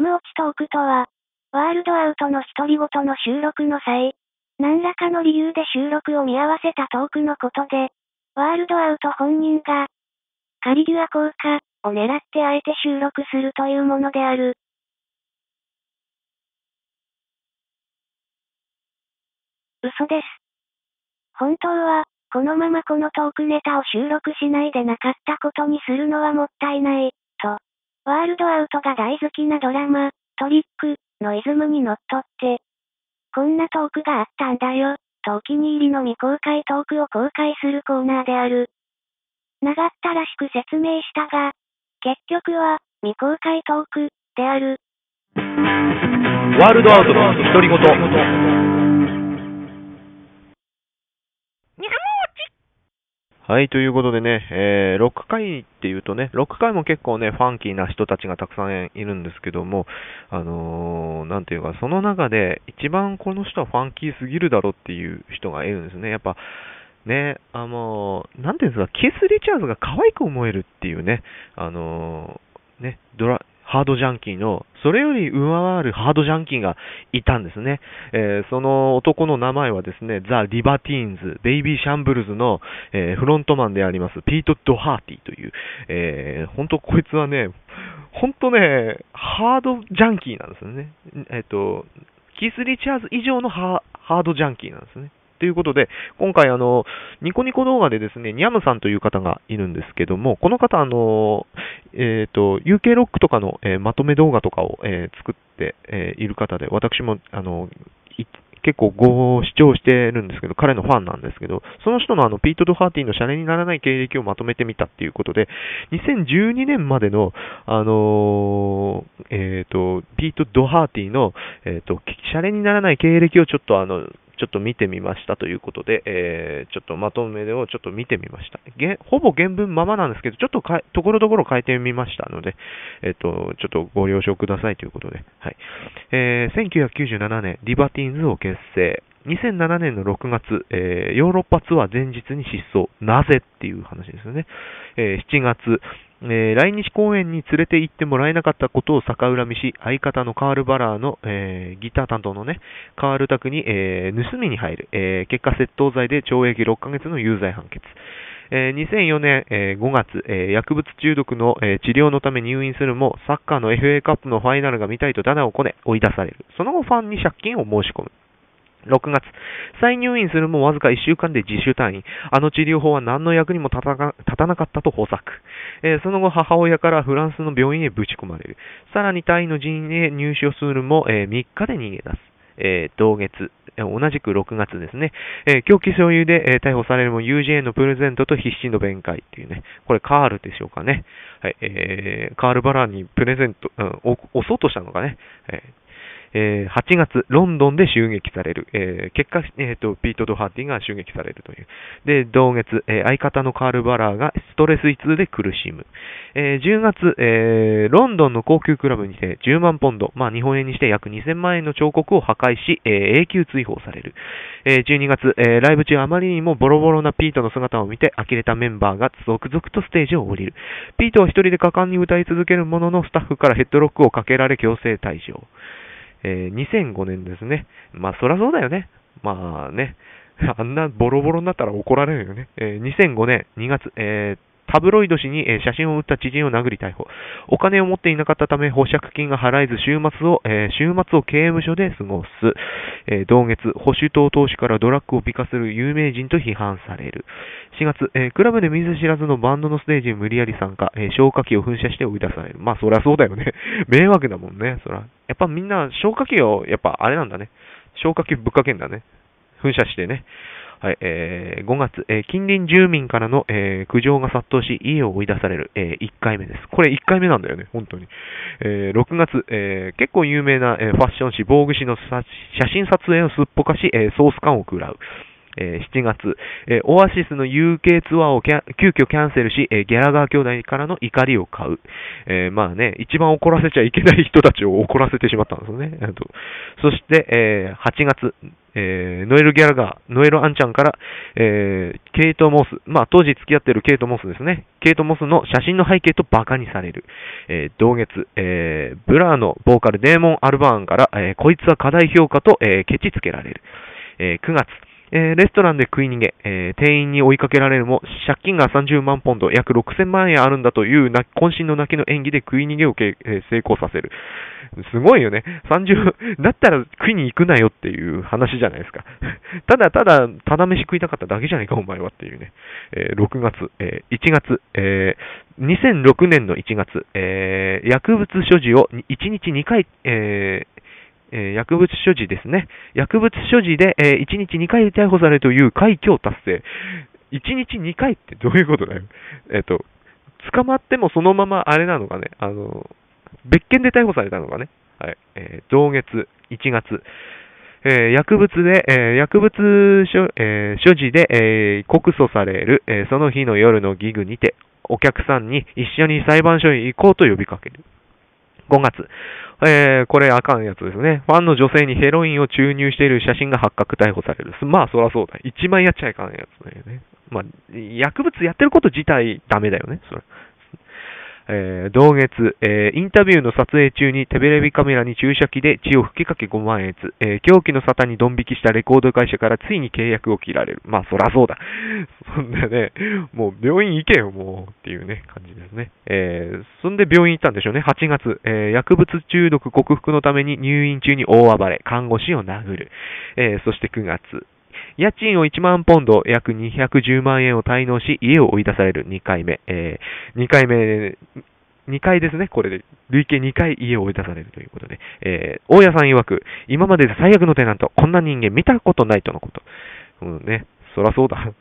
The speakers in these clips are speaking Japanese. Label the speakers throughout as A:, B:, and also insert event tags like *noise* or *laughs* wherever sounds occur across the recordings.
A: ム落ちトークとは、ワールドアウトの独り言の収録の際、何らかの理由で収録を見合わせたトークのことで、ワールドアウト本人が、カリギュア効果を狙ってあえて収録するというものである。嘘です。本当は、このままこのトークネタを収録しないでなかったことにするのはもったいない、ワールドアウトが大好きなドラマ、トリック、のイズムにのっとって、こんなトークがあったんだよ、とお気に入りの未公開トークを公開するコーナーである。長ったらしく説明したが、結局は、未公開トーク、である。
B: ワールドアウトの独り言。はい、ということでね、えー、ロック界っていうとね、ロック界も結構ね、ファンキーな人たちがたくさんいるんですけども、あのー、なんていうか、その中で一番この人はファンキーすぎるだろっていう人がいるんですね。やっぱ、ね、あのー、なんていうんですか、ケース・リチャーズが可愛く思えるっていうね、あのー、ね、ドラ、ハードジャンキーの、それより上回るハードジャンキーがいたんですね。えー、その男の名前はですね、ザ・リバティーンズ、ベイビー・シャンブルズの、えー、フロントマンであります、ピート・ド・ハーティという、えー、本当こいつはね、本当ね、ハードジャンキーなんですよね。えっ、と、キース・リチャーズ以上のハードジャンキーなんですね。ということで、今回あの、ニコニコ動画でですね、ニャムさんという方がいるんですけども、この方あの、えっ、ー、と、UK ロックとかの、えー、まとめ動画とかを、えー、作って、えいる方で、私もあの、結構ご視聴してるんですけど、彼のファンなんですけど、その人のあの、ピート・ド・ハーティーのシャレにならない経歴をまとめてみたっていうことで、2012年までの、あのー、えっ、ー、と、ピート・ド・ハーティーの、えっ、ー、と、シャレにならない経歴をちょっとあの、ちょっと見てみましたということで、えー、ちょっとまとめをちょっと見てみました。げほぼ原文ままなんですけど、ちょっとかところどころ変えてみましたので、えっ、と、ちょっとご了承くださいということで、はい。えー、1997年、リバティーンズを結成。2007年の6月、えー、ヨーロッパツアー前日に失踪。なぜっていう話ですよね。えー、7月、えー、来日公演に連れて行ってもらえなかったことを逆恨みし、相方のカール・バラーの、えー、ギター担当のね、カール宅に、えー、盗みに入る、えー、結果窃盗罪で懲役6ヶ月の有罪判決。え、2004年、え、5月、え、薬物中毒の、え治療のため入院するも、サッカーの FA カップのファイナルが見たいとダナをこね、追い出される。その後ファンに借金を申し込む。6月、再入院するもわずか1週間で自主退院。あの治療法は何の役にも立たなかったと補作。えー、その後、母親からフランスの病院へぶち込まれる。さらに退院の人員へ入所するも、えー、3日で逃げ出す。えー、同月、同じく6月ですね、えー、狂気所有で、えー、逮捕されるも UJ のプレゼントと必死の弁解っていうね、これカールでしょうかね。はい、えー、カール・バラーにプレゼント、うん、押そうとしたのかね。えーえー、8月、ロンドンで襲撃される。結果、えーと、ピート・ド・ハーティが襲撃されるという。で、同月、相方のカール・バラーがストレス胃痛で苦しむ。え10月、ロンドンの高級クラブにて10万ポンド、まあ日本円にして約2000万円の彫刻を破壊し、永久追放される。え12月、ライブ中あまりにもボロボロなピートの姿を見て呆れたメンバーが続々とステージを降りる。ピートは一人で果敢に歌い続けるもののスタッフからヘッドロックをかけられ強制退場。えー、2005年ですね。まあ、そらそうだよね。まあね、*laughs* あんなボロボロになったら怒られるよね。えー、2005年2月、えータブロイド紙に、写真を売った知人を殴り逮捕。お金を持っていなかったため保釈金が払えず週末を、えー、週末を刑務所で過ごす。えー、同月、保守党党首からドラッグを美化する有名人と批判される。4月、えー、クラブで見ず知らずのバンドのステージに無理やり参加。え消火器を噴射して追い出される。まあそりゃそうだよね。*laughs* 迷惑だもんね。そら。やっぱみんな消火器を、やっぱあれなんだね。消火器ぶっかけんだね。噴射してね。はい、えー、5月、えー、近隣住民からの、えー、苦情が殺到し、家を追い出される、えー、1回目です。これ1回目なんだよね、本当に。えー、6月、えー、結構有名な、えー、ファッション誌、防具誌の写真撮影をすっぽかし、えー、ソース感を食らう。えー7月、えーオアシスの UK ツアーを急遽キャンセルし、えーギャラガー兄弟からの怒りを買う。えーまあね、一番怒らせちゃいけない人たちを怒らせてしまったんですよね。えーとそして、えー8月、えーノエル・ギャラガー、ノエル・アンちゃんから、えーケイト・モス、まあ当時付き合ってるケイト・モスですね。ケイト・モスの写真の背景とバカにされる。えー同月、えーブラーのボーカルデーモン・アルバーンから、えーこいつは過大評価と、えーケチつけられる。えー9月、えーレストランで食い逃げ、えー店員に追いかけられるも、借金が30万ポンド、約6000万円あるんだという渾身の泣きの演技で食い逃げを、えー成功させる。すごいよね。30、だったら食いに行くなよっていう話じゃないですか。*laughs* ただただ、ただ飯食いたかっただけじゃないか、お前はっていうね。えー6月、えー1月、えー2006年の1月、えー薬物所持を1日2回、えーえ薬物所持ですね。薬物所持で、え1日2回逮捕されるという快挙を達成。1日2回ってどういうことだよ。えっ、と、捕まってもそのままあれなのかね、あの、別件で逮捕されたのかね。はい。えー同月、1月。えー薬物で、えー薬物所,、え所持で、え告訴される、えその日の夜のギグにて、お客さんに一緒に裁判所に行こうと呼びかける。5月、えーこれあかんやつですね。ファンの女性にヘロインを注入している写真が発覚逮捕される。まあ、そらそうだ。一枚やっちゃいかんやつだよね。まあ、薬物やってること自体ダメだよね。それえー同月、えーインタビューの撮影中にテレビカメラに注射器で血を吹きかけ5万円、えー狂気の沙汰にドン引きしたレコード会社からついに契約を切られる。まあ、そらそうだ。*laughs* そんなね、もう病院行けよ、もうっていうね、感じですね。えーそんで病院行ったんでしょうね。8月、えー薬物中毒克服のために入院中に大暴れ、看護師を殴る。えーそして9月、家賃を1万ポンド、約210万円を滞納し、家を追い出される2回目。えー2回目、2回ですね、これで。累計2回家を追い出されるということで。えー大家さん曰く、今までで最悪のテナント、こんな人間見たことないとのこと。うんね、そらそうだ。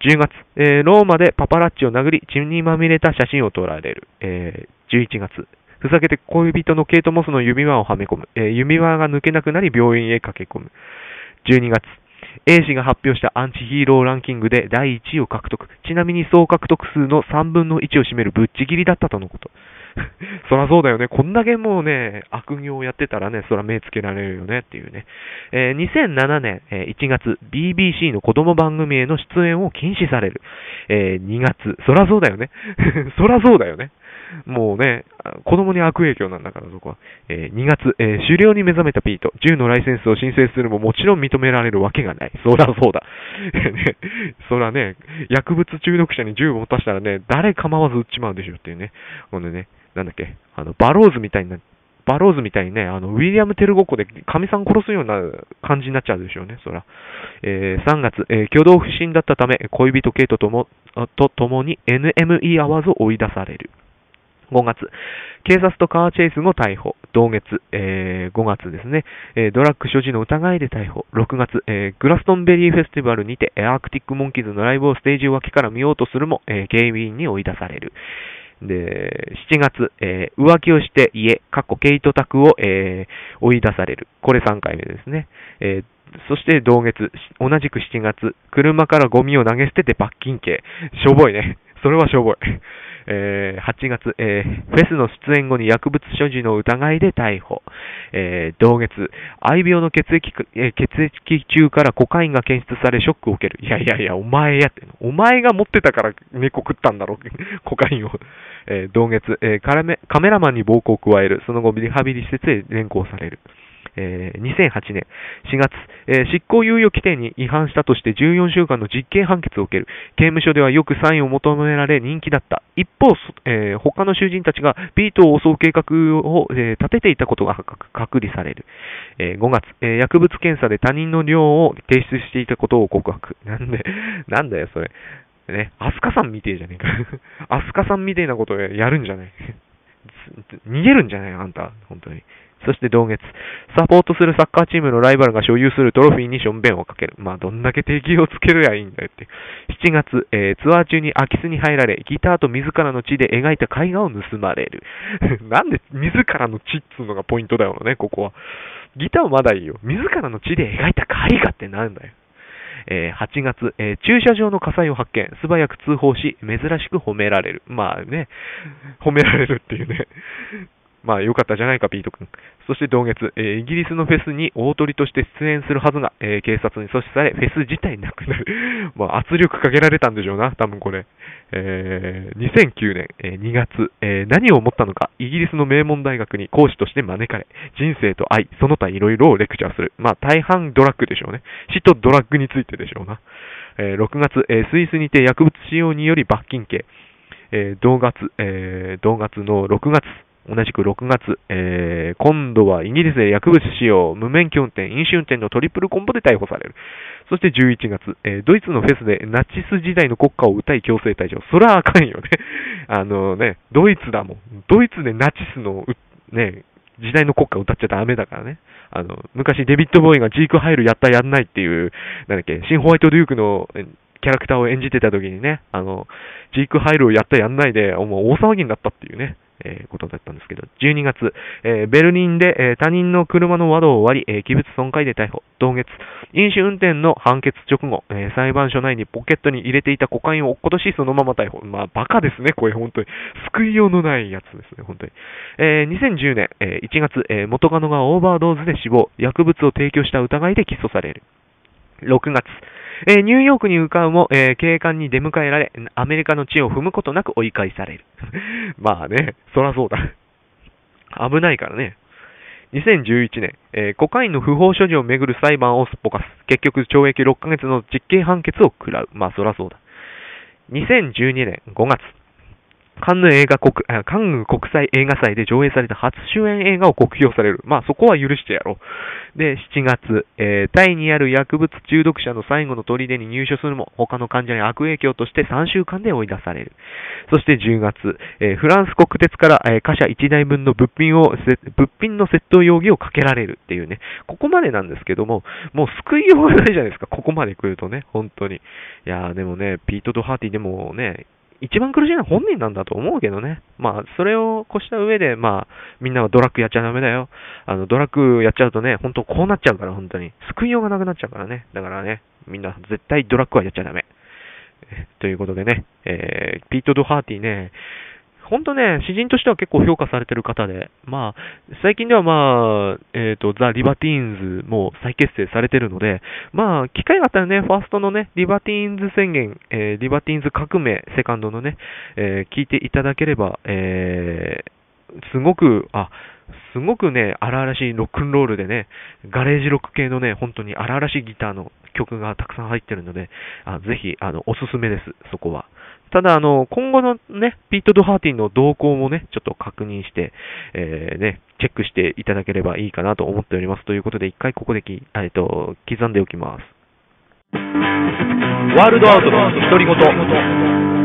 B: 10月、えーローマでパパラッチを殴り、血にまみれた写真を撮られる。えー11月、ふざけて恋人のケイト・モスの指輪をはめ込む。えー指輪が抜けなくなり病院へ駆け込む。12月、A 氏が発表したアンチヒーローランキングで第1位を獲得。ちなみに総獲得数の3分の1を占めるぶっちぎりだったとのこと。*laughs* そらそうだよね。こんだけもうね、悪行をやってたらね、そら目つけられるよねっていうね。えー2007年、えー1月、BBC の子供番組への出演を禁止される。えー2月、そらそうだよね。*laughs* そらそうだよね。もうね、子供に悪影響なんだから、そこは。えー2月、えー狩猟に目覚めたピート。銃のライセンスを申請するももちろん認められるわけがない。そらそうだ。ね *laughs* そらね、薬物中毒者に銃を持たしたらね、誰構わず撃っちまうでしょっていうね。ほんでね、なんだっけ、あの、バローズみたいにな、バローズみたいにね、あの、ウィリアム・テルごっこで神さん殺すような感じになっちゃうでしょうね、そら。えー3月、えー挙動不審だったため、恋人ケイトとも、と共に NME アワーズを追い出される。5月、警察とカーチェイスの逮捕。同月、えー5月ですね、えードラッグ所持の疑いで逮捕。6月、えーグラストンベリーフェスティバルにて、アークティックモンキーズのライブをステージ脇から見ようとするも、え警備員に追い出される。で、7月、えー浮気をして家、過去ケイト宅を、えー追い出される。これ3回目ですね。えーそして同月、同じく7月、車からゴミを投げ捨てて罰金刑。しょぼいね。それはしょぼい。えー8月、えーフェスの出演後に薬物所持の疑いで逮捕。えー同月、愛病の血液、え血液中からコカインが検出されショックを受ける。いやいやいや、お前やって。お前が持ってたから猫食ったんだろ、*laughs* コカインを。え同月、えカメラマンに暴行を加える。その後、リハビリ施設へ連行される。えー2008年4月、えー執行猶予規定に違反したとして14週間の実刑判決を受ける。刑務所ではよくサインを求められ人気だった。一方、えー他の囚人たちがビートを襲う計画を、え立てていたことが確確離される。え5月、え薬物検査で他人の量を提出していたことを告白。*laughs* なんで、なんだよ、それ。ね、アスカさんみてえじゃねえか。アスカさんみてえなことをやるんじゃない。*laughs* 逃げるんじゃないあんた、本当に。そして同月、サポートするサッカーチームのライバルが所有するトロフィーにしょんべんをかける。まあ、どんだけ敵をつけるやいいんだよって。7月、えーツアー中に空き巣に入られ、ギターと自らの血で描いた絵画を盗まれる。*laughs* なんで自らの血っつうのがポイントだよね、ここは。ギターはまだいいよ。自らの血で描いた絵画ってなんだよ。えー8月、えー駐車場の火災を発見、素早く通報し、珍しく褒められる。まあね、褒められるっていうね。まあ、よかったじゃないか、ピート君。そして同月、えーイギリスのフェスに大鳥として出演するはずが、えー警察に阻止され、フェス自体なくなる。*laughs* まあ、圧力かけられたんでしょうな、多分これ。えー2009年、えー2月、えー何を思ったのか、イギリスの名門大学に講師として招かれ、人生と愛、その他いろいろをレクチャーする。まあ、大半ドラッグでしょうね。死とドラッグについてでしょうな。えー6月、えースイスにて薬物使用により罰金刑。えー同月、えー同月の6月、同じく6月、えー今度はイギリスで薬物使用、無免許運転、飲酒運転のトリプルコンボで逮捕される。そして11月、えードイツのフェスでナチス時代の国歌を歌い強制退場。それはあかんよね。*laughs* あのね、ドイツだもん。ドイツでナチスの、ね、時代の国歌を歌っちゃダメだからね。あの、昔デビッド・ボーイがジークハイルやったやんないっていう、なんだっけ、新ホワイト・デュークのキャラクターを演じてた時にね、あの、ジークハイルをやったやんないで、もう大騒ぎになったっていうね、えーことだったんですけど、12月、えーベルリンで、えー他人の車の窓を割り、えー器物損壊で逮捕。同月、飲酒運転の判決直後、えー裁判所内にポケットに入れていたコカインを落っことし、そのまま逮捕。まあ、バカですね、これ、本当に。救いようのないやつですね、本当に。えー2010年、えー1月、えー元カノがオーバードーズで死亡、薬物を提供した疑いで起訴される。6月、えーニューヨークに向かうも、えー警官に出迎えられ、アメリカの地を踏むことなく追い返される。*laughs* まあね、そらそうだ。危ないからね。2011年、えーコカインの不法所持をめぐる裁判をすっぽかす。結局、懲役6ヶ月の実刑判決を食らう。まあ、そらそうだ。2012年5月、カンヌ映画国、カンヌ国際映画祭で上映された初主演映画を酷評される。まあそこは許してやろう。で、7月、えータイにある薬物中毒者の最後の砦に入所するも、他の患者に悪影響として3週間で追い出される。そして10月、えーフランス国鉄から、えー貨車1台分の物品を、物品の窃盗容疑をかけられるっていうね。ここまでなんですけども、もう救いようがないじゃないですか。ここまで来るとね、本当に。いやーでもね、ピート・ド・ハーティでもね、一番苦しいのは本人なんだと思うけどね。まあ、それを越した上で、まあ、みんなはドラッグやっちゃダメだよ。あの、ドラッグやっちゃうとね、本当こうなっちゃうから、本当に。救いようがなくなっちゃうからね。だからね、みんな絶対ドラッグはやっちゃダメ。ということでね、えー、ピート・ドハーティーね、本当ね、詩人としては結構評価されてる方で、まあ、最近ではまあ、えっ、と、ザ・リバティーンズも再結成されてるので、まあ、機会があったらね、ファーストのね、リバティーンズ宣言、えーリバティーンズ革命、セカンドのね、えー聞いていただければ、えーすごく、あ、すごくね、荒々しいロックンロールでね、ガレージロック系のね、本当に荒々しいギターの曲がたくさん入ってるので、あぜひ、あの、おすすめです、そこは。ただ、あの、今後のね、ピート・ド・ハーティンの動向もね、ちょっと確認して、えーね、チェックしていただければいいかなと思っております。ということで、一回ここでき、えっと、刻んでおきます。ワールドアウトの独り言。